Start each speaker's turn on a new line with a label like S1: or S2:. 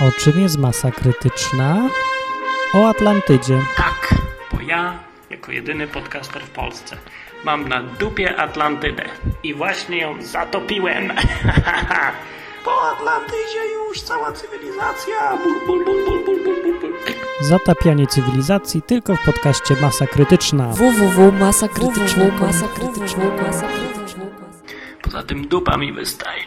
S1: O czym jest masa krytyczna? O Atlantydzie.
S2: Tak, bo ja, jako jedyny podcaster w Polsce, mam na dupie Atlantydę i właśnie ją zatopiłem. po Atlantydzie już cała cywilizacja. Bul, bul, bul, bul, bul, bul, bul.
S1: Zatapianie cywilizacji tylko w podcaście Masa Krytyczna.
S3: www.masakrytyczna.com
S2: Poza tym dupa mi wystaje.